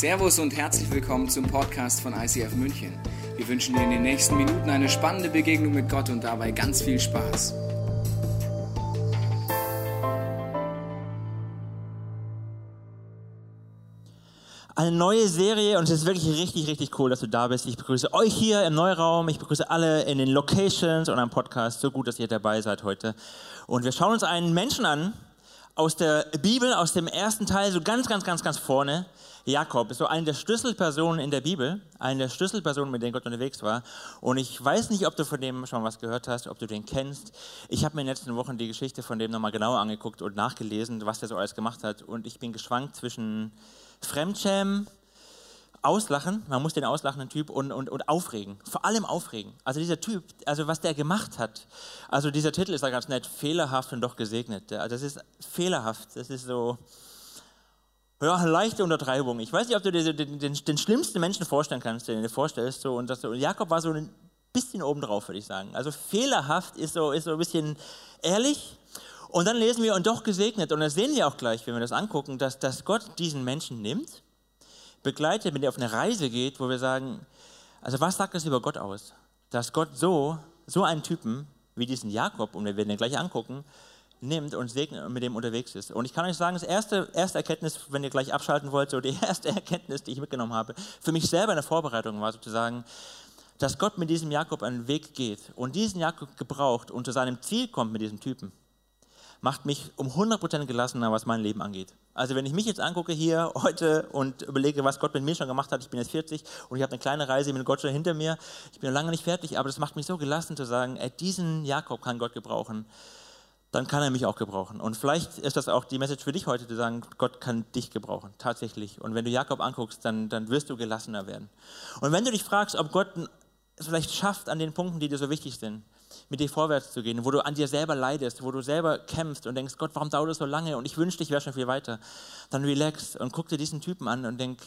Servus und herzlich willkommen zum Podcast von ICF München. Wir wünschen dir in den nächsten Minuten eine spannende Begegnung mit Gott und dabei ganz viel Spaß. Eine neue Serie und es ist wirklich richtig, richtig cool, dass du da bist. Ich begrüße euch hier im Neuraum, ich begrüße alle in den Locations und am Podcast. So gut, dass ihr dabei seid heute. Und wir schauen uns einen Menschen an aus der Bibel, aus dem ersten Teil, so ganz, ganz, ganz, ganz vorne. Jakob ist so eine der Schlüsselpersonen in der Bibel, eine der Schlüsselpersonen, mit denen Gott unterwegs war. Und ich weiß nicht, ob du von dem schon was gehört hast, ob du den kennst. Ich habe mir in den letzten Wochen die Geschichte von dem nochmal genauer angeguckt und nachgelesen, was der so alles gemacht hat. Und ich bin geschwankt zwischen Fremdschämen, Auslachen, man muss den auslachen, den Typ, und, und, und aufregen. Vor allem aufregen. Also dieser Typ, also was der gemacht hat. Also dieser Titel ist da ganz nett, fehlerhaft und doch gesegnet. Also das ist fehlerhaft, das ist so, ja, leichte Untertreibung. Ich weiß nicht, ob du dir den, den, den schlimmsten Menschen vorstellen kannst, den du dir vorstellst. So, und, das, und Jakob war so ein bisschen obendrauf, würde ich sagen. Also fehlerhaft ist so, ist so ein bisschen ehrlich. Und dann lesen wir, und doch gesegnet. Und das sehen wir auch gleich, wenn wir das angucken, dass, dass Gott diesen Menschen nimmt, begleitet, mit dem auf eine Reise geht, wo wir sagen, also was sagt das über Gott aus? Dass Gott so, so einen Typen wie diesen Jakob, und wir werden ihn gleich angucken, nimmt und segnet und mit dem unterwegs ist. Und ich kann euch sagen, das erste, erste Erkenntnis, wenn ihr gleich abschalten wollt, so die erste Erkenntnis, die ich mitgenommen habe, für mich selber in der Vorbereitung war sozusagen, dass Gott mit diesem Jakob einen Weg geht und diesen Jakob gebraucht und zu seinem Ziel kommt mit diesem Typen, macht mich um 100% gelassener, was mein Leben angeht. Also wenn ich mich jetzt angucke hier heute und überlege, was Gott mit mir schon gemacht hat, ich bin jetzt 40 und ich habe eine kleine Reise mit Gott schon hinter mir, ich bin noch lange nicht fertig, aber das macht mich so gelassen zu sagen, ey, diesen Jakob kann Gott gebrauchen dann kann er mich auch gebrauchen. Und vielleicht ist das auch die Message für dich heute, zu sagen, Gott kann dich gebrauchen, tatsächlich. Und wenn du Jakob anguckst, dann, dann wirst du gelassener werden. Und wenn du dich fragst, ob Gott es vielleicht schafft, an den Punkten, die dir so wichtig sind, mit dir vorwärts zu gehen, wo du an dir selber leidest, wo du selber kämpfst und denkst, Gott, warum dauert das so lange und ich wünschte, ich wäre schon viel weiter, dann relax und guck dir diesen Typen an und denk,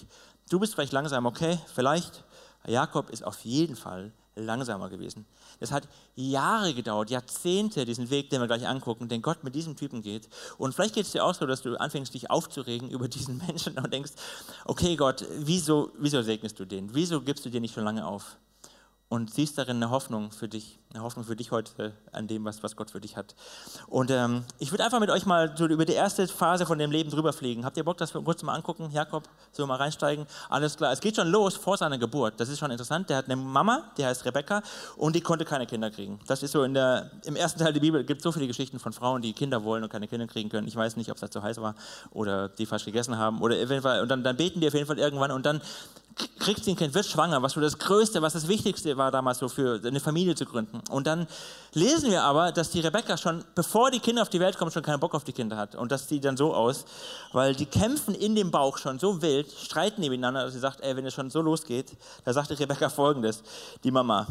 du bist vielleicht langsam, okay, vielleicht, Jakob ist auf jeden Fall langsamer gewesen. Es hat Jahre gedauert, Jahrzehnte, diesen Weg, den wir gleich angucken, den Gott mit diesem Typen geht. Und vielleicht geht es dir auch so, dass du anfängst, dich aufzuregen über diesen Menschen und denkst, okay Gott, wieso, wieso segnest du den? Wieso gibst du dir nicht schon lange auf? Und siehst darin eine Hoffnung für dich, eine Hoffnung für dich heute an dem, was, was Gott für dich hat. Und ähm, ich würde einfach mit euch mal so über die erste Phase von dem Leben drüber fliegen. Habt ihr Bock, das kurz mal angucken? Jakob, so mal reinsteigen? Alles klar. Es geht schon los vor seiner Geburt. Das ist schon interessant. Der hat eine Mama, die heißt Rebecca, und die konnte keine Kinder kriegen. Das ist so in der, im ersten Teil der Bibel gibt es so viele Geschichten von Frauen, die Kinder wollen und keine Kinder kriegen können. Ich weiß nicht, ob es da zu heiß war oder die falsch gegessen haben oder Fall, und dann, dann beten die auf jeden Fall irgendwann und dann kriegt sie ein Kind, wird schwanger, was so das Größte, was das Wichtigste war damals so für eine Familie zu gründen. Und dann lesen wir aber, dass die Rebecca schon, bevor die Kinder auf die Welt kommen, schon keinen Bock auf die Kinder hat. Und das sieht dann so aus, weil die kämpfen in dem Bauch schon so wild, streiten nebeneinander, dass sie sagt, ey, wenn es schon so losgeht, da sagte Rebecca folgendes, die Mama.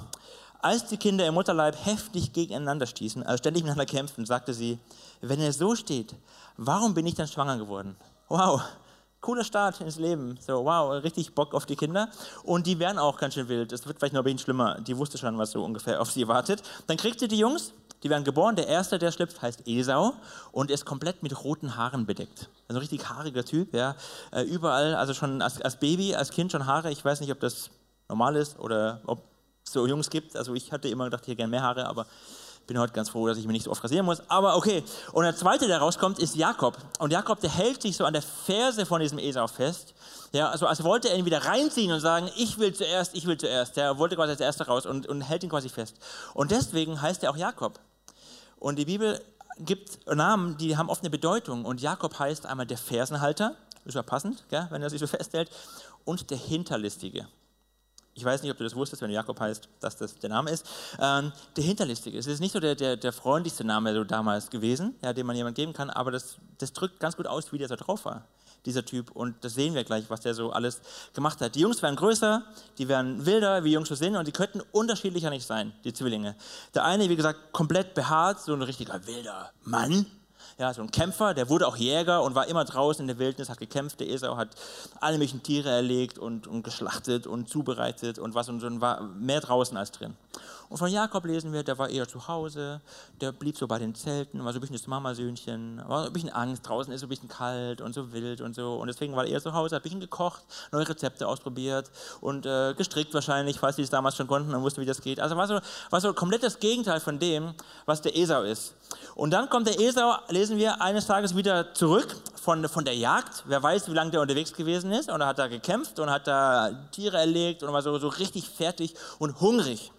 Als die Kinder im Mutterleib heftig gegeneinander stießen, also ständig miteinander kämpfen, sagte sie, wenn er so steht, warum bin ich dann schwanger geworden? Wow, cooler Start ins Leben. So, wow, richtig Bock auf die Kinder. Und die werden auch ganz schön wild. Es wird vielleicht noch ein bisschen schlimmer. Die wusste schon, was so ungefähr auf sie wartet. Dann kriegt sie die Jungs, die werden geboren. Der erste, der schlüpft, heißt Esau und ist komplett mit roten Haaren bedeckt. Also ein richtig haariger Typ, ja. Äh, überall, also schon als, als Baby, als Kind schon Haare. Ich weiß nicht, ob das normal ist oder ob es so Jungs gibt. Also ich hatte immer gedacht, hätte gerne mehr Haare, aber bin heute ganz froh, dass ich mich nicht so oft rasieren muss. Aber okay. Und der zweite, der rauskommt, ist Jakob. Und Jakob, der hält sich so an der Ferse von diesem Esau fest. Ja, also als wollte er ihn wieder reinziehen und sagen, ich will zuerst, ich will zuerst. Der wollte quasi als Erster raus und, und hält ihn quasi fest. Und deswegen heißt er auch Jakob. Und die Bibel gibt Namen, die haben oft eine Bedeutung. Und Jakob heißt einmal der Fersenhalter, ist ja passend, gell, wenn er sich so festhält, und der Hinterlistige ich weiß nicht, ob du das wusstest, wenn Jakob heißt, dass das der Name ist, ähm, der Hinterlistige. Es ist nicht so der, der, der freundlichste Name so damals gewesen, ja, den man jemand geben kann, aber das, das drückt ganz gut aus, wie der so drauf war, dieser Typ. Und das sehen wir gleich, was der so alles gemacht hat. Die Jungs werden größer, die werden wilder, wie Jungs so sind, und die könnten unterschiedlicher nicht sein, die Zwillinge. Der eine, wie gesagt, komplett behaart, so ein richtiger wilder Mann, ja, so ein Kämpfer, der wurde auch Jäger und war immer draußen in der Wildnis, hat gekämpft. Der Esau hat alle möglichen Tiere erlegt und, und geschlachtet und zubereitet und was und so, und war mehr draußen als drin. Und von Jakob lesen wir, der war eher zu Hause, der blieb so bei den Zelten, war so ein bisschen das Mamasöhnchen, war ein bisschen Angst, draußen ist so ein bisschen kalt und so wild und so. Und deswegen war er eher zu Hause, hat ein bisschen gekocht, neue Rezepte ausprobiert und äh, gestrickt wahrscheinlich, falls sie es damals schon konnten und wussten, wie das geht. Also war so, war so komplett das Gegenteil von dem, was der Esau ist. Und dann kommt der Esau, lesen wir, eines Tages wieder zurück von, von der Jagd. Wer weiß, wie lange der unterwegs gewesen ist. Und er hat da gekämpft und hat da Tiere erlegt und war so, so richtig fertig und hungrig.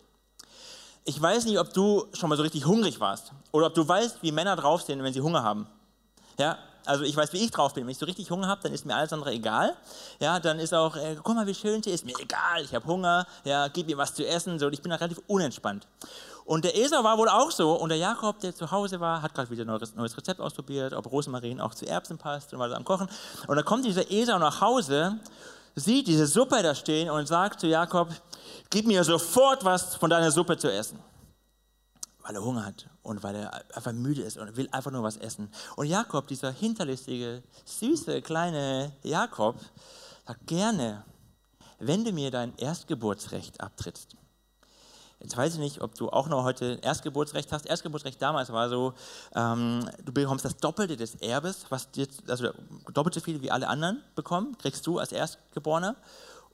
Ich weiß nicht, ob du schon mal so richtig hungrig warst oder ob du weißt, wie Männer drauf sind, wenn sie Hunger haben. Ja, also ich weiß, wie ich drauf bin. Wenn ich so richtig Hunger habe, dann ist mir alles andere egal. Ja, dann ist auch, äh, guck mal, wie schön sie ist. Mir egal, ich habe Hunger. Ja, gib mir was zu essen. So, ich bin da relativ unentspannt. Und der Esau war wohl auch so. Und der Jakob, der zu Hause war, hat gerade wieder ein neues, Rezept ausprobiert, ob Rosmarin auch zu Erbsen passt und war so am Kochen. Und dann kommt dieser Esau nach Hause, sieht diese Suppe da stehen und sagt zu Jakob, gib mir sofort was von deiner Suppe zu essen. Weil er Hunger hat und weil er einfach müde ist und will einfach nur was essen. Und Jakob, dieser hinterlistige, süße, kleine Jakob, sagt gerne, wenn du mir dein Erstgeburtsrecht abtrittst. Jetzt weiß ich nicht, ob du auch noch heute Erstgeburtsrecht hast. Erstgeburtsrecht damals war so, ähm, du bekommst das Doppelte des Erbes, was jetzt, also doppelt so viel wie alle anderen bekommen, kriegst du als Erstgeborener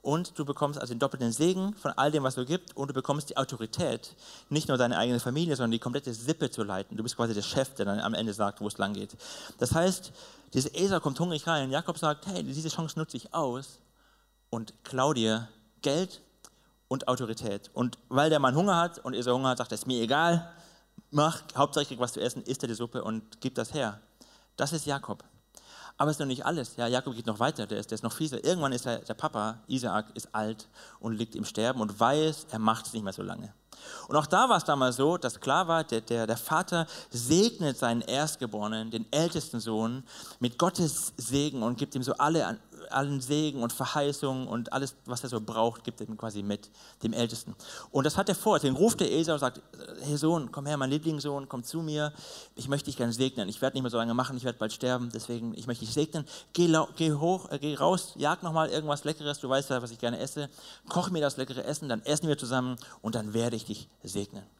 und du bekommst also den doppelten Segen von all dem, was du gibt und du bekommst die Autorität, nicht nur deine eigene Familie, sondern die komplette Sippe zu leiten. Du bist quasi der Chef, der dann am Ende sagt, wo es lang geht. Das heißt, dieser Esau kommt hungrig rein. Jakob sagt, hey, diese Chance nutze ich aus und klau dir Geld und Autorität. Und weil der Mann Hunger hat und Esau Hunger hat, sagt er, ist mir egal, mach, hauptsächlich was zu essen, isst er die Suppe und gib das her. Das ist Jakob. Aber es ist noch nicht alles. Ja, Jakob geht noch weiter, der ist, der ist noch fieser. Irgendwann ist er, der Papa, Isaak, ist alt und liegt im Sterben und weiß, er macht es nicht mehr so lange. Und auch da war es damals so, dass klar war, der, der, der Vater segnet seinen Erstgeborenen, den ältesten Sohn, mit Gottes Segen und gibt ihm so alle allen Segen und Verheißungen und alles, was er so braucht, gibt er ihm quasi mit, dem Ältesten. Und das hat er vor. Deswegen ruft der Esau und sagt, hey Sohn, komm her, mein Lieblingssohn, komm zu mir. Ich möchte dich gerne segnen. Ich werde nicht mehr so lange machen, ich werde bald sterben, deswegen, ich möchte dich segnen. Geh, geh hoch, äh, geh raus, jag nochmal irgendwas Leckeres, du weißt ja, was ich gerne esse. Koch mir das leckere Essen, dann essen wir zusammen und dann werde ich dich segnen.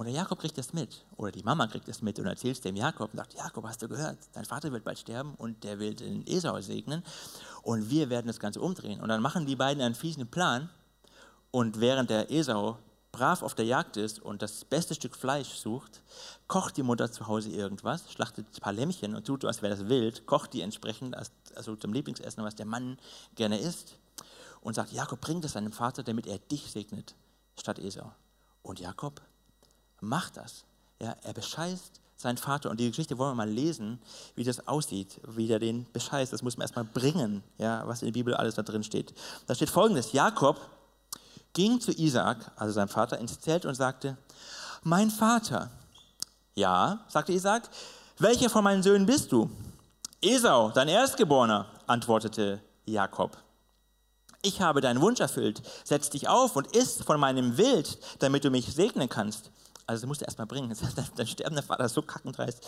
Und der Jakob kriegt das mit, oder die Mama kriegt das mit und erzählt es dem Jakob und sagt, Jakob, hast du gehört, dein Vater wird bald sterben und der will den Esau segnen und wir werden das Ganze umdrehen. Und dann machen die beiden einen fiesen Plan und während der Esau brav auf der Jagd ist und das beste Stück Fleisch sucht, kocht die Mutter zu Hause irgendwas, schlachtet ein paar Lämmchen und tut, als wäre das wild, kocht die entsprechend, also zum Lieblingsessen, was der Mann gerne isst und sagt, Jakob, bring das seinem Vater, damit er dich segnet, statt Esau. Und Jakob macht das. Ja, er bescheißt seinen Vater. Und die Geschichte wollen wir mal lesen, wie das aussieht, wie er den bescheißt. Das muss man erstmal bringen, ja, was in der Bibel alles da drin steht. Da steht folgendes: Jakob ging zu Isaak, also seinem Vater, ins Zelt und sagte: Mein Vater. Ja, sagte Isaak, welcher von meinen Söhnen bist du? Esau, dein Erstgeborener, antwortete Jakob. Ich habe deinen Wunsch erfüllt. Setz dich auf und iss von meinem Wild, damit du mich segnen kannst. Also das musst du erstmal bringen. Dein sterbender Vater ist so kackendreist.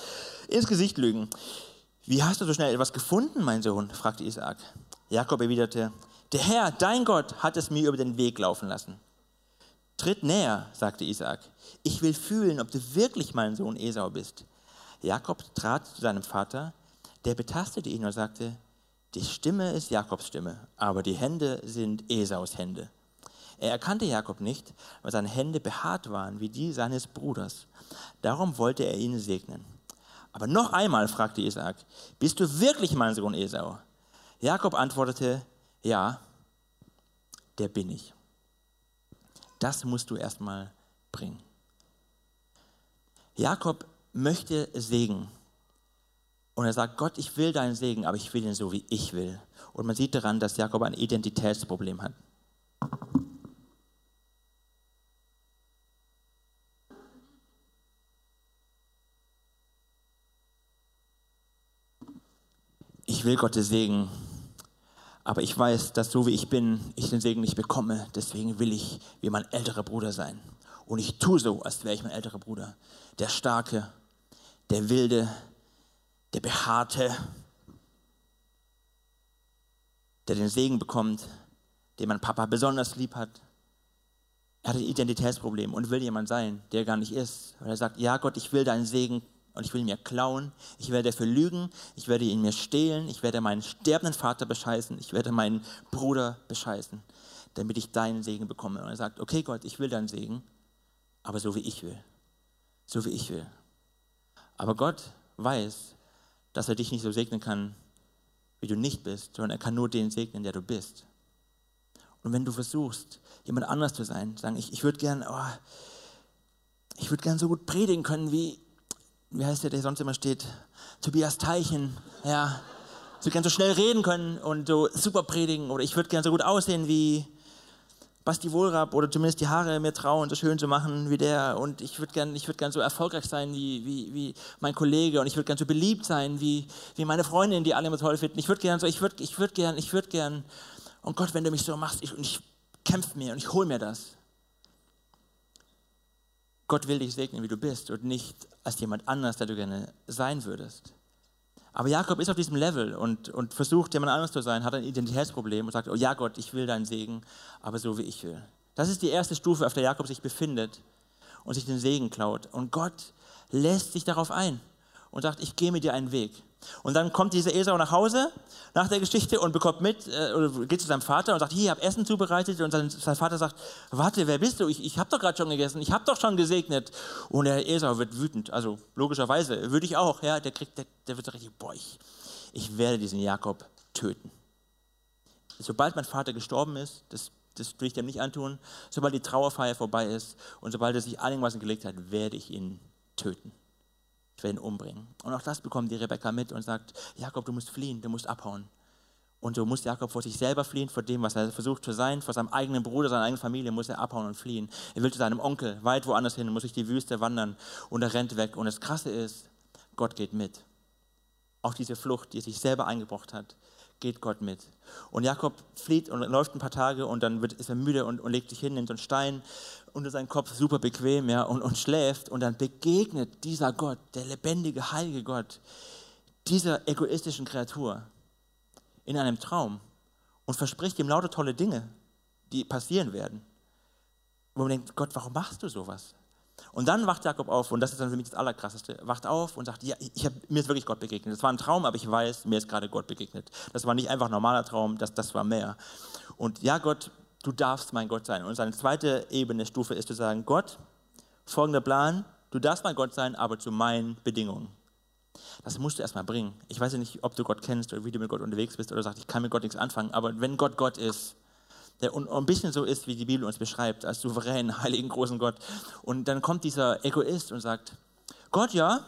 Ins Gesicht lügen. Wie hast du so schnell etwas gefunden, mein Sohn? fragte Isaak. Jakob erwiderte, der Herr, dein Gott, hat es mir über den Weg laufen lassen. Tritt näher, sagte Isaak. Ich will fühlen, ob du wirklich mein Sohn Esau bist. Jakob trat zu seinem Vater, der betastete ihn und sagte, die Stimme ist Jakobs Stimme, aber die Hände sind Esaus Hände. Er erkannte Jakob nicht, weil seine Hände behaart waren wie die seines Bruders. Darum wollte er ihn segnen. Aber noch einmal fragte Isaac, bist du wirklich mein Sohn Esau? Jakob antwortete, ja, der bin ich. Das musst du erstmal bringen. Jakob möchte Segen. Und er sagt, Gott, ich will deinen Segen, aber ich will ihn so, wie ich will. Und man sieht daran, dass Jakob ein Identitätsproblem hat. Ich will Gottes Segen, aber ich weiß, dass so wie ich bin, ich den Segen nicht bekomme. Deswegen will ich wie mein älterer Bruder sein. Und ich tue so, als wäre ich mein älterer Bruder. Der Starke, der Wilde, der Behaarte, der den Segen bekommt, den mein Papa besonders lieb hat. Er hat ein Identitätsproblem und will jemand sein, der gar nicht ist. Weil er sagt, ja Gott, ich will deinen Segen und ich will ihn mir klauen, ich werde dafür lügen, ich werde ihn mir stehlen, ich werde meinen sterbenden Vater bescheißen, ich werde meinen Bruder bescheißen, damit ich deinen Segen bekomme. Und er sagt, okay Gott, ich will deinen Segen, aber so wie ich will. So wie ich will. Aber Gott weiß, dass er dich nicht so segnen kann, wie du nicht bist, sondern er kann nur den segnen, der du bist. Und wenn du versuchst, jemand anders zu sein, sagen, ich, ich würde gern, oh, ich gern so gut predigen können, wie, wie heißt der, der sonst immer steht, Tobias Teichen, ja, würde gern so schnell reden können und so super predigen oder ich würde gern so gut aussehen wie Basti Wohlrab oder zumindest die Haare mir trauen, so schön zu machen wie der und ich würde gern, ich gern so erfolgreich sein wie, wie, wie mein Kollege und ich würde gern so beliebt sein wie, wie meine Freundin, die alle immer toll finden. Ich würde gern so, ich würde ich würd gern, ich würde gern und Gott, wenn du mich so machst, ich, und ich kämpfe mir und ich hole mir das. Gott will dich segnen, wie du bist und nicht als jemand anders, der du gerne sein würdest. Aber Jakob ist auf diesem Level und, und versucht, jemand anders zu sein, hat ein Identitätsproblem und sagt, oh ja Gott, ich will deinen Segen, aber so wie ich will. Das ist die erste Stufe, auf der Jakob sich befindet und sich den Segen klaut. Und Gott lässt sich darauf ein und sagt, ich gehe mit dir einen Weg. Und dann kommt dieser Esau nach Hause nach der Geschichte und bekommt mit, äh, oder geht zu seinem Vater und sagt, hier, ich habe Essen zubereitet. Und sein, sein, Vater sagt, warte, wer bist du? Ich, ich habe doch gerade schon gegessen, ich habe doch schon gesegnet. Und der Esau wird wütend, also logischerweise, würde ich auch, ja, der, kriegt, der, der wird so richtig, boah, ich, ich werde diesen Jakob töten. Sobald mein Vater gestorben ist, das, das will ich dem nicht antun, sobald die Trauerfeier vorbei ist und sobald er sich einigermaßen gelegt hat, werde ich ihn töten ich werde ihn umbringen. Und auch das bekommt die Rebekka mit und sagt, Jakob, du musst fliehen, du musst abhauen. Und so muss Jakob vor sich selber fliehen, vor dem, was er versucht zu sein, vor seinem eigenen Bruder, seiner eigenen Familie, muss er abhauen und fliehen. Er will zu seinem Onkel, weit woanders hin, muss durch die Wüste wandern und er rennt weg. Und das Krasse ist, Gott geht mit. Auch diese Flucht, die er sich selber eingebracht hat, geht Gott mit. Und Jakob flieht und läuft ein paar Tage und dann wird, ist er müde und, und legt sich hin, nimmt so einen Stein unter seinen Kopf, super bequem ja, und, und schläft. Und dann begegnet dieser Gott, der lebendige, heilige Gott, dieser egoistischen Kreatur in einem Traum und verspricht ihm lauter tolle Dinge, die passieren werden. Wo man denkt, Gott, warum machst du sowas? Und dann wacht Jakob auf, und das ist dann für mich das Allerkrasseste, wacht auf und sagt, ja, ich hab, mir ist wirklich Gott begegnet. Das war ein Traum, aber ich weiß, mir ist gerade Gott begegnet. Das war nicht einfach ein normaler Traum, das, das war mehr. Und ja, Gott, du darfst mein Gott sein. Und seine zweite Ebene, Stufe ist zu sagen, Gott, folgender Plan, du darfst mein Gott sein, aber zu meinen Bedingungen. Das musst du erstmal bringen. Ich weiß ja nicht, ob du Gott kennst oder wie du mit Gott unterwegs bist oder sagst, ich kann mit Gott nichts anfangen, aber wenn Gott Gott ist, der ein bisschen so ist, wie die Bibel uns beschreibt, als souveränen, heiligen, großen Gott. Und dann kommt dieser Egoist und sagt, Gott, ja,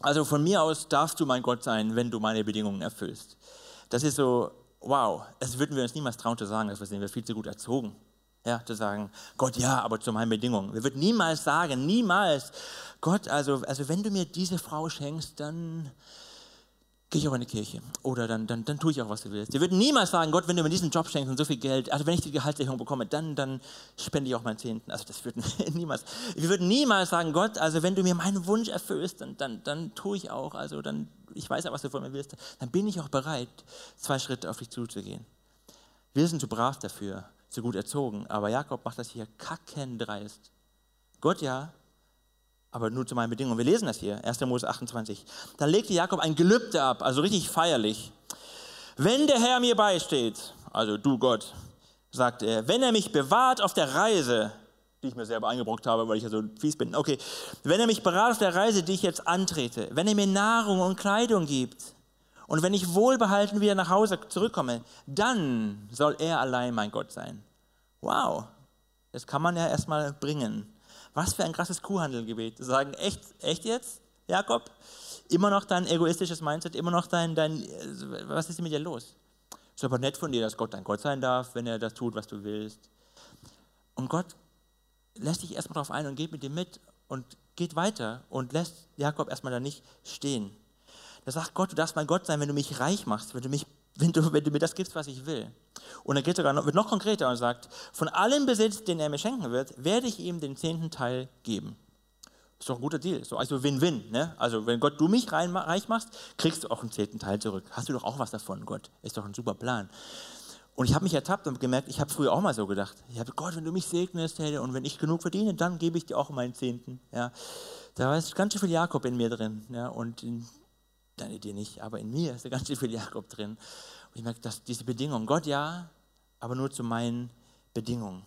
also von mir aus darfst du mein Gott sein, wenn du meine Bedingungen erfüllst. Das ist so, wow, das würden wir uns niemals trauen zu sagen, das sind wir viel zu gut erzogen. Ja, zu sagen, Gott, ja, aber zu meinen Bedingungen. Wir würden niemals sagen, niemals, Gott, also, also wenn du mir diese Frau schenkst, dann, gehe ich auch in die Kirche. Oder dann, dann, dann tue ich auch, was du willst. Wir würden niemals sagen, Gott, wenn du mir diesen Job schenkst und so viel Geld, also wenn ich die Gehaltserhöhung bekomme, dann, dann spende ich auch meinen Zehnten. Also das würden wir niemals. Wir würden niemals sagen, Gott, also wenn du mir meinen Wunsch erfüllst, dann, dann, dann tue ich auch, also dann, ich weiß ja, was du von mir willst, dann bin ich auch bereit, zwei Schritte auf dich zuzugehen. Wir sind zu brav dafür, zu gut erzogen, aber Jakob macht das hier kackendreist. Gott ja, aber nur zu meinen Bedingungen. Wir lesen das hier, 1. Mose 28. Da legte Jakob ein Gelübde ab, also richtig feierlich. Wenn der Herr mir beisteht, also du Gott, sagt er, wenn er mich bewahrt auf der Reise, die ich mir selber eingebrockt habe, weil ich ja so fies bin, okay, wenn er mich bewahrt auf der Reise, die ich jetzt antrete, wenn er mir Nahrung und Kleidung gibt und wenn ich wohlbehalten wieder nach Hause zurückkomme, dann soll er allein mein Gott sein. Wow, das kann man ja erstmal bringen. Was für ein krasses Kuhhandelgebet. Sagen, echt, echt jetzt, Jakob? Immer noch dein egoistisches Mindset, immer noch dein, dein was ist mit dir los? Ist aber nett von dir, dass Gott dein Gott sein darf, wenn er das tut, was du willst. Und Gott lässt dich erstmal darauf ein und geht mit dir mit und geht weiter und lässt Jakob erstmal da nicht stehen. Da sagt Gott, du darfst mein Gott sein, wenn du mich reich machst, wenn du, mich, wenn du, wenn du mir das gibst, was ich will. Und er geht sogar noch, wird noch konkreter und sagt, von allem Besitz, den er mir schenken wird, werde ich ihm den zehnten Teil geben. Ist doch ein guter Deal. So, also Win-Win. Ne? Also wenn Gott du mich reich machst, kriegst du auch einen zehnten Teil zurück. Hast du doch auch was davon, Gott. Ist doch ein super Plan. Und ich habe mich ertappt und gemerkt, ich habe früher auch mal so gedacht. Ich habe Gott, wenn du mich segnest, hey, und wenn ich genug verdiene, dann gebe ich dir auch meinen Zehnten. Ja. Da ist ganz schön viel Jakob in mir drin. Ja. Und in deine dir nicht, aber in mir ist ganz schön viel Jakob drin. Und ich merke, dass diese Bedingung, Gott ja, aber nur zu meinen Bedingungen.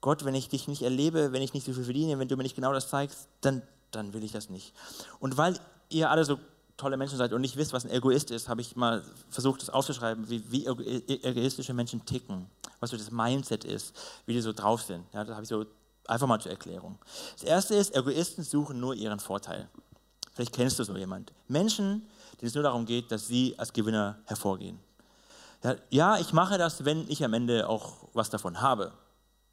Gott, wenn ich dich nicht erlebe, wenn ich nicht so viel verdiene, wenn du mir nicht genau das zeigst, dann, dann will ich das nicht. Und weil ihr alle so tolle Menschen seid und nicht wisst, was ein Egoist ist, habe ich mal versucht, das aufzuschreiben, wie, wie egoistische Menschen ticken, was so das Mindset ist, wie die so drauf sind. Ja, das habe ich so einfach mal zur Erklärung. Das erste ist, Egoisten suchen nur ihren Vorteil. Vielleicht kennst du so jemand. Menschen, denen es nur darum geht, dass sie als Gewinner hervorgehen. Ja, ja, ich mache das, wenn ich am Ende auch was davon habe.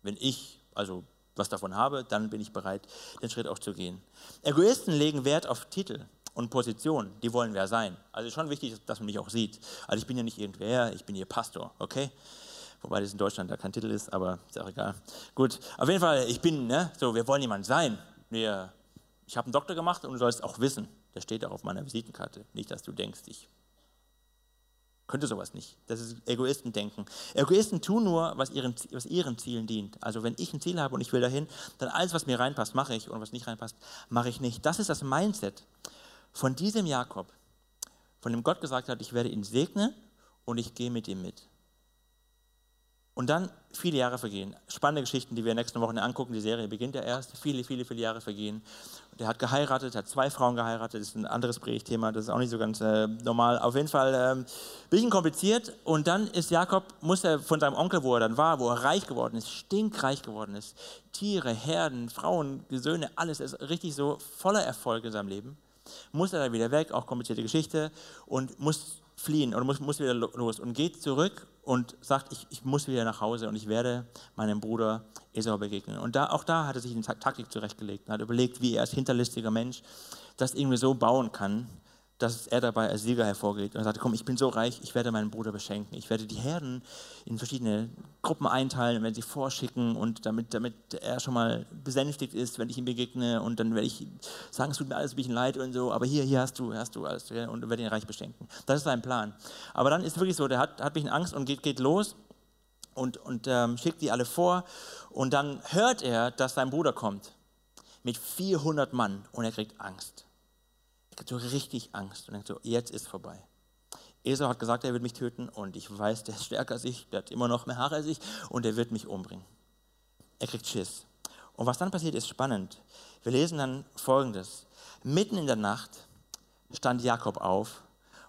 Wenn ich also was davon habe, dann bin ich bereit, den Schritt auch zu gehen. Egoisten legen Wert auf Titel und Position. Die wollen wer sein. Also schon wichtig, dass man mich auch sieht. Also ich bin ja nicht irgendwer, ich bin hier Pastor, okay? Wobei das in Deutschland da kein Titel ist, aber ist auch egal. Gut, auf jeden Fall, ich bin, ne, so, wir wollen jemand sein. Wir ich habe einen Doktor gemacht und du sollst auch wissen, das steht auch auf meiner Visitenkarte. Nicht, dass du denkst, ich könnte sowas nicht. Das ist Egoistendenken. Egoisten tun nur, was ihren, was ihren Zielen dient. Also wenn ich ein Ziel habe und ich will dahin, dann alles, was mir reinpasst, mache ich und was nicht reinpasst, mache ich nicht. Das ist das Mindset von diesem Jakob, von dem Gott gesagt hat, ich werde ihn segnen und ich gehe mit ihm mit. Und dann viele Jahre vergehen. Spannende Geschichten, die wir nächste Woche angucken. Die Serie beginnt ja erst. Viele, viele, viele Jahre vergehen. Der hat geheiratet, hat zwei Frauen geheiratet. Das ist ein anderes Predigtthema. Das ist auch nicht so ganz äh, normal. Auf jeden Fall ähm, ein bisschen kompliziert. Und dann ist Jakob, muss er von seinem Onkel, wo er dann war, wo er reich geworden ist, stinkreich geworden ist. Tiere, Herden, Frauen, Söhne, alles ist richtig so voller Erfolg in seinem Leben. Muss er dann wieder weg, auch komplizierte Geschichte. Und muss fliehen oder muss, muss wieder los und geht zurück und sagt, ich, ich muss wieder nach Hause und ich werde meinem Bruder Esau begegnen. Und da, auch da hat er sich eine Taktik zurechtgelegt und hat überlegt, wie er als hinterlistiger Mensch das irgendwie so bauen kann, dass er dabei als Sieger hervorgeht. Und er sagte, komm, ich bin so reich, ich werde meinen Bruder beschenken. Ich werde die Herden in verschiedene Gruppen einteilen, werde sie vorschicken und damit, damit er schon mal besänftigt ist, wenn ich ihm begegne. Und dann werde ich sagen, es tut mir alles ein bisschen leid und so, aber hier, hier hast du, hast du alles und werde ihn reich beschenken. Das ist sein Plan. Aber dann ist es wirklich so, der hat, hat ein bisschen Angst und geht, geht los und, und ähm, schickt die alle vor. Und dann hört er, dass sein Bruder kommt mit 400 Mann und er kriegt Angst. Er hat so richtig Angst und denkt so, jetzt ist vorbei. Esau hat gesagt, er wird mich töten und ich weiß, der ist stärker als ich, der hat immer noch mehr Haare als ich und er wird mich umbringen. Er kriegt Schiss. Und was dann passiert, ist spannend. Wir lesen dann Folgendes. Mitten in der Nacht stand Jakob auf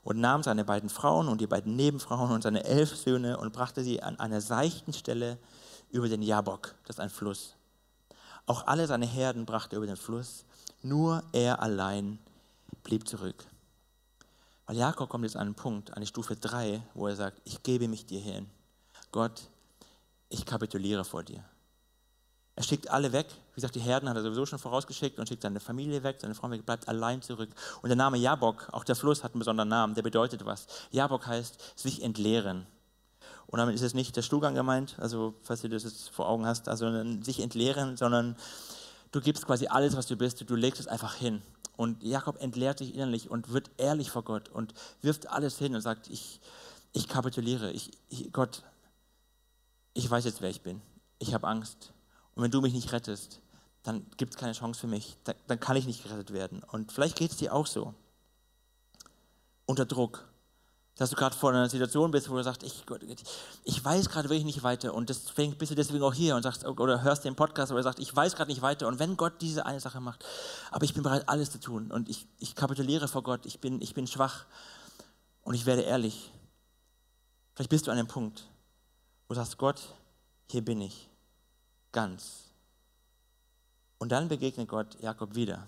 und nahm seine beiden Frauen und die beiden Nebenfrauen und seine elf Söhne und brachte sie an einer seichten Stelle über den Jabok, das ist ein Fluss. Auch alle seine Herden brachte er über den Fluss, nur er allein blieb zurück. Weil Jakob kommt jetzt an einen Punkt, an die Stufe 3, wo er sagt, ich gebe mich dir hin. Gott, ich kapituliere vor dir. Er schickt alle weg. Wie gesagt, die Herden hat er sowieso schon vorausgeschickt und schickt seine Familie weg, seine Frau bleibt allein zurück. Und der Name Jabok, auch der Fluss hat einen besonderen Namen, der bedeutet was. Jabok heißt sich entleeren. Und damit ist es nicht der Stuhlgang gemeint, also falls du das jetzt vor Augen hast, also sich entleeren, sondern du gibst quasi alles, was du bist, du legst es einfach hin. Und Jakob entleert sich innerlich und wird ehrlich vor Gott und wirft alles hin und sagt, ich, ich kapituliere. Ich, ich, Gott, ich weiß jetzt, wer ich bin. Ich habe Angst. Und wenn du mich nicht rettest, dann gibt es keine Chance für mich. Dann, dann kann ich nicht gerettet werden. Und vielleicht geht es dir auch so. Unter Druck dass du gerade vor einer Situation bist, wo du sagst, ich, ich weiß gerade wirklich nicht weiter. Und deswegen bist du deswegen auch hier und sagst oder hörst den Podcast oder sagst, ich weiß gerade nicht weiter. Und wenn Gott diese eine Sache macht, aber ich bin bereit, alles zu tun. Und ich, ich kapituliere vor Gott, ich bin, ich bin schwach. Und ich werde ehrlich. Vielleicht bist du an dem Punkt, wo du sagst, Gott, hier bin ich, ganz. Und dann begegnet Gott Jakob wieder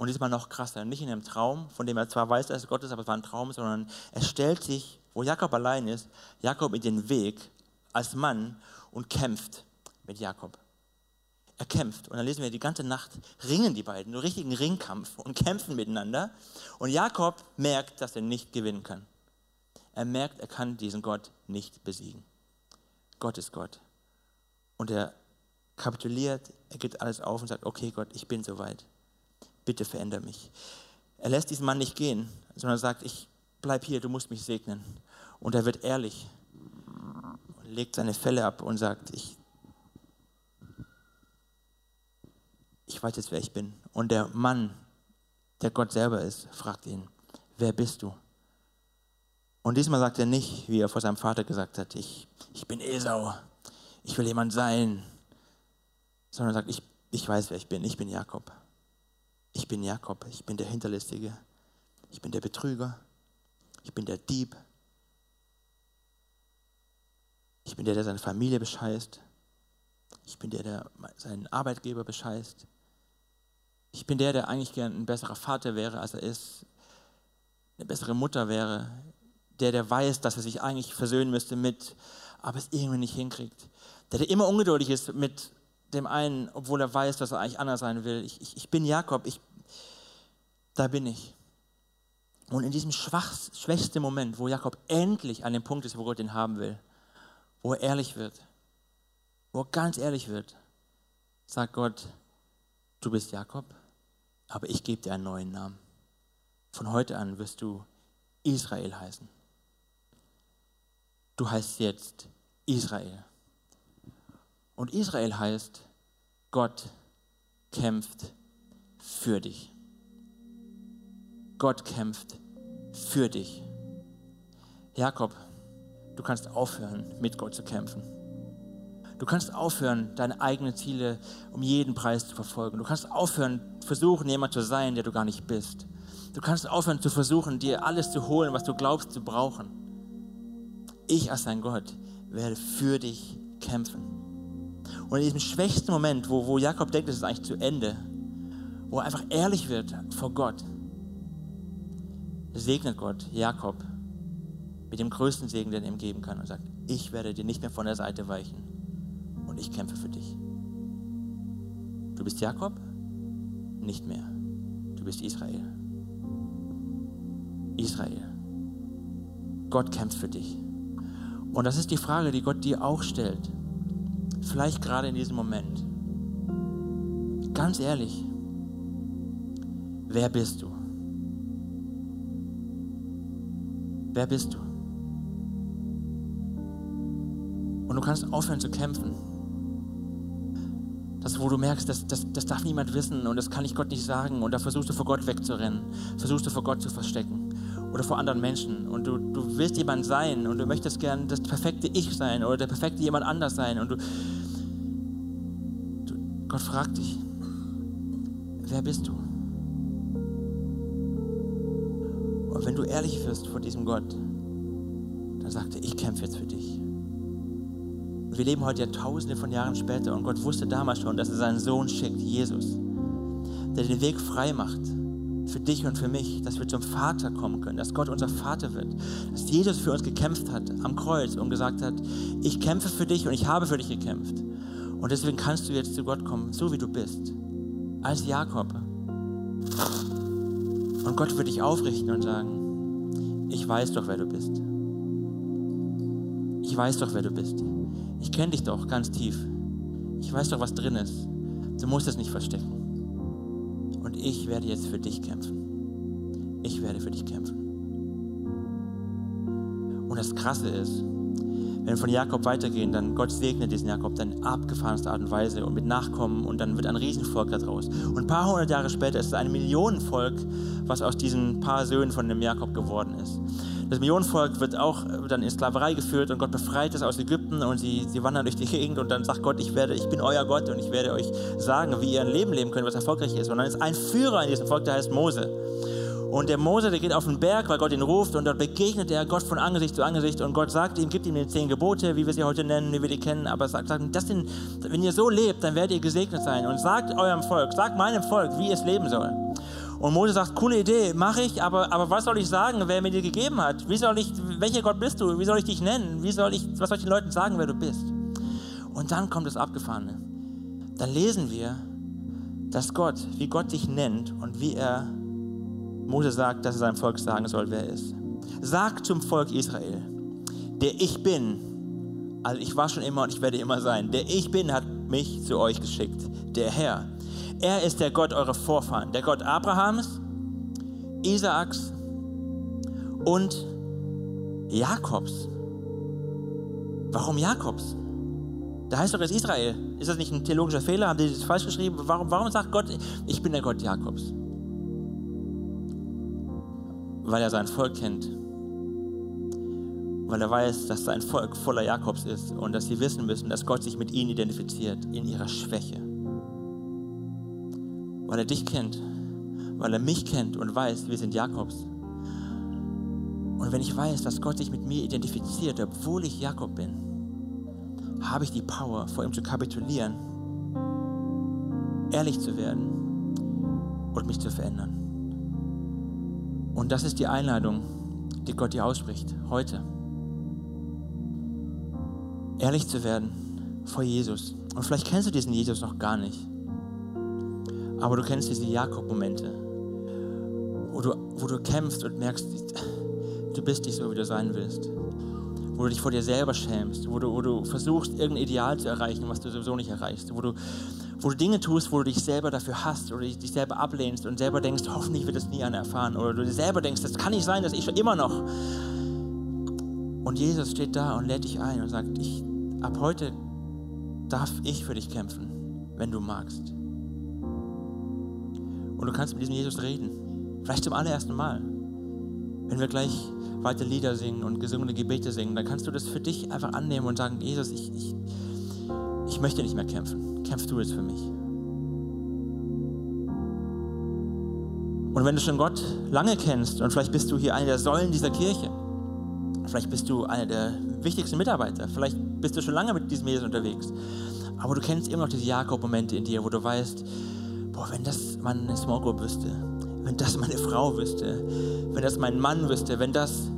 und diesmal noch krasser, nicht in einem Traum, von dem er zwar weiß, dass es Gott ist, aber es war ein Traum, sondern er stellt sich, wo Jakob allein ist, Jakob in den Weg als Mann und kämpft mit Jakob. Er kämpft und dann lesen wir die ganze Nacht ringen die beiden, nur richtigen Ringkampf und kämpfen miteinander. Und Jakob merkt, dass er nicht gewinnen kann. Er merkt, er kann diesen Gott nicht besiegen. Gott ist Gott. Und er kapituliert, er gibt alles auf und sagt, okay Gott, ich bin soweit bitte verändere mich. Er lässt diesen Mann nicht gehen, sondern sagt, ich bleib hier, du musst mich segnen. Und er wird ehrlich. legt seine Felle ab und sagt, ich, ich weiß jetzt, wer ich bin. Und der Mann, der Gott selber ist, fragt ihn, wer bist du? Und diesmal sagt er nicht, wie er vor seinem Vater gesagt hat, ich, ich bin Esau, ich will jemand sein, sondern sagt, ich, ich weiß, wer ich bin, ich bin Jakob. Ich bin Jakob, ich bin der Hinterlistige, ich bin der Betrüger, ich bin der Dieb, ich bin der, der seine Familie bescheißt, ich bin der, der seinen Arbeitgeber bescheißt, ich bin der, der eigentlich gern ein besserer Vater wäre, als er ist, eine bessere Mutter wäre, der, der weiß, dass er sich eigentlich versöhnen müsste mit, aber es irgendwie nicht hinkriegt. Der, der immer ungeduldig ist mit dem einen, obwohl er weiß, dass er eigentlich anders sein will. Ich, ich, ich bin Jakob, ich, da bin ich. Und in diesem schwachsten, schwächsten Moment, wo Jakob endlich an dem Punkt ist, wo Gott ihn haben will, wo er ehrlich wird, wo er ganz ehrlich wird, sagt Gott, du bist Jakob, aber ich gebe dir einen neuen Namen. Von heute an wirst du Israel heißen. Du heißt jetzt Israel. Und Israel heißt, Gott kämpft für dich. Gott kämpft für dich. Jakob, du kannst aufhören, mit Gott zu kämpfen. Du kannst aufhören, deine eigenen Ziele um jeden Preis zu verfolgen. Du kannst aufhören, versuchen, jemand zu sein, der du gar nicht bist. Du kannst aufhören zu versuchen, dir alles zu holen, was du glaubst zu brauchen. Ich als dein Gott werde für dich kämpfen. Und in diesem schwächsten Moment, wo, wo Jakob denkt, es ist eigentlich zu Ende, wo er einfach ehrlich wird vor Gott, segnet Gott Jakob mit dem größten Segen, den er ihm geben kann und sagt, ich werde dir nicht mehr von der Seite weichen und ich kämpfe für dich. Du bist Jakob? Nicht mehr. Du bist Israel. Israel. Gott kämpft für dich. Und das ist die Frage, die Gott dir auch stellt. Vielleicht gerade in diesem Moment. Ganz ehrlich, wer bist du? Wer bist du? Und du kannst aufhören zu kämpfen. Das, wo du merkst, das, das, das darf niemand wissen und das kann ich Gott nicht sagen. Und da versuchst du vor Gott wegzurennen, versuchst du vor Gott zu verstecken oder vor anderen Menschen. Und du, du willst jemand sein und du möchtest gern das perfekte Ich sein oder der perfekte jemand anders sein. Und du, du Gott fragt dich, wer bist du? Und wenn du ehrlich wirst vor diesem Gott, dann sagt er, ich kämpfe jetzt für dich. Wir leben heute ja tausende von Jahren später und Gott wusste damals schon, dass er seinen Sohn schickt, Jesus, der den Weg frei macht für dich und für mich, dass wir zum Vater kommen können, dass Gott unser Vater wird, dass Jesus für uns gekämpft hat am Kreuz und gesagt hat, ich kämpfe für dich und ich habe für dich gekämpft. Und deswegen kannst du jetzt zu Gott kommen, so wie du bist, als Jakob. Und Gott wird dich aufrichten und sagen, ich weiß doch, wer du bist. Ich weiß doch, wer du bist. Ich kenne dich doch ganz tief. Ich weiß doch, was drin ist. Du musst es nicht verstecken. Ich werde jetzt für dich kämpfen. Ich werde für dich kämpfen. Und das Krasse ist, wenn wir von Jakob weitergehen, dann Gott segnet diesen Jakob dann in abgefahrenster Art und Weise und mit Nachkommen und dann wird ein Riesenvolk daraus. Und ein paar hundert Jahre später ist es ein Millionenvolk, was aus diesen paar Söhnen von dem Jakob geworden ist. Das Millionenvolk wird auch dann in Sklaverei geführt und Gott befreit es aus Ägypten und sie, sie wandern durch die Gegend und dann sagt Gott, ich, werde, ich bin euer Gott und ich werde euch sagen, wie ihr ein Leben leben könnt, was erfolgreich ist. Und dann ist ein Führer in diesem Volk, der heißt Mose. Und der Mose, der geht auf den Berg, weil Gott ihn ruft und dort begegnet er Gott von Angesicht zu Angesicht und Gott sagt ihm, gibt ihm die zehn Gebote, wie wir sie heute nennen, wie wir die kennen, aber sagt, sagt das sind, wenn ihr so lebt, dann werdet ihr gesegnet sein und sagt eurem Volk, sagt meinem Volk, wie es leben soll. Und Mose sagt, coole Idee, mache ich, aber, aber was soll ich sagen, wer mir die gegeben hat? Wie soll ich, welcher Gott bist du? Wie soll ich dich nennen? Wie soll ich, was soll ich den Leuten sagen, wer du bist? Und dann kommt das Abgefahrene. Dann lesen wir, dass Gott, wie Gott dich nennt und wie er Mose sagt, dass er seinem Volk sagen soll, wer er ist. Sag zum Volk Israel, der ich bin, also ich war schon immer und ich werde immer sein, der ich bin hat mich zu euch geschickt, der Herr. Er ist der Gott eurer Vorfahren, der Gott Abrahams, Isaaks und Jakobs. Warum Jakobs? Da heißt doch jetzt Israel. Ist das nicht ein theologischer Fehler? Haben die das falsch geschrieben? Warum, warum sagt Gott, ich bin der Gott Jakobs? Weil er sein Volk kennt. Weil er weiß, dass sein Volk voller Jakobs ist und dass sie wissen müssen, dass Gott sich mit ihnen identifiziert in ihrer Schwäche. Weil er dich kennt, weil er mich kennt und weiß, wir sind Jakobs. Und wenn ich weiß, dass Gott sich mit mir identifiziert, obwohl ich Jakob bin, habe ich die Power, vor ihm zu kapitulieren, ehrlich zu werden und mich zu verändern. Und das ist die Einladung, die Gott dir ausspricht, heute. Ehrlich zu werden vor Jesus. Und vielleicht kennst du diesen Jesus noch gar nicht. Aber du kennst diese Jakob-Momente, wo du, wo du kämpfst und merkst, du bist nicht so, wie du sein willst. Wo du dich vor dir selber schämst, wo du, wo du versuchst, irgendein Ideal zu erreichen, was du sowieso nicht erreichst. Wo du, wo du Dinge tust, wo du dich selber dafür hasst oder dich selber ablehnst und selber denkst, hoffentlich wird das nie einer erfahren. Oder du selber denkst, das kann nicht sein, dass ich schon immer noch. Und Jesus steht da und lädt dich ein und sagt, ich, ab heute darf ich für dich kämpfen, wenn du magst. Und du kannst mit diesem Jesus reden. Vielleicht zum allerersten Mal. Wenn wir gleich weiter Lieder singen und gesungene Gebete singen, dann kannst du das für dich einfach annehmen und sagen, Jesus, ich, ich, ich möchte nicht mehr kämpfen. Kämpfst du jetzt für mich. Und wenn du schon Gott lange kennst und vielleicht bist du hier einer der Säulen dieser Kirche, vielleicht bist du einer der wichtigsten Mitarbeiter, vielleicht bist du schon lange mit diesem Jesus unterwegs, aber du kennst immer noch diese Jakob-Momente in dir, wo du weißt, boah, wenn das meine Small Group wüsste, wenn das meine Frau wüsste, wenn das mein Mann wüsste, wenn das...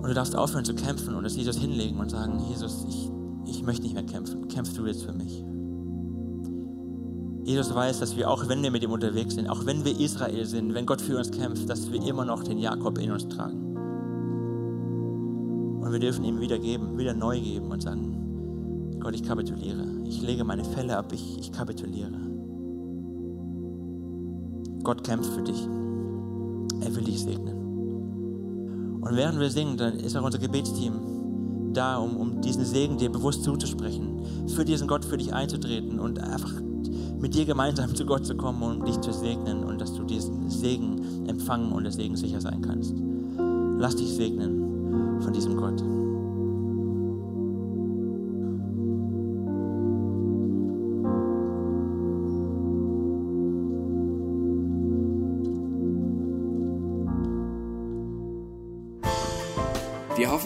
Und du darfst aufhören zu kämpfen und es Jesus hinlegen und sagen, Jesus, ich, ich möchte nicht mehr kämpfen, kämpfst du jetzt für mich. Jesus weiß, dass wir, auch wenn wir mit ihm unterwegs sind, auch wenn wir Israel sind, wenn Gott für uns kämpft, dass wir immer noch den Jakob in uns tragen. Und wir dürfen ihm wieder geben, wieder neu geben und sagen, Gott, ich kapituliere. Ich lege meine Fälle ab, ich, ich kapituliere. Gott kämpft für dich. Er will dich segnen. Und während wir singen, dann ist auch unser Gebetsteam da, um, um diesen Segen dir bewusst zuzusprechen, für diesen Gott für dich einzutreten und einfach mit dir gemeinsam zu Gott zu kommen und um dich zu segnen und dass du diesen Segen empfangen und der Segen sicher sein kannst. Lass dich segnen von diesem Gott.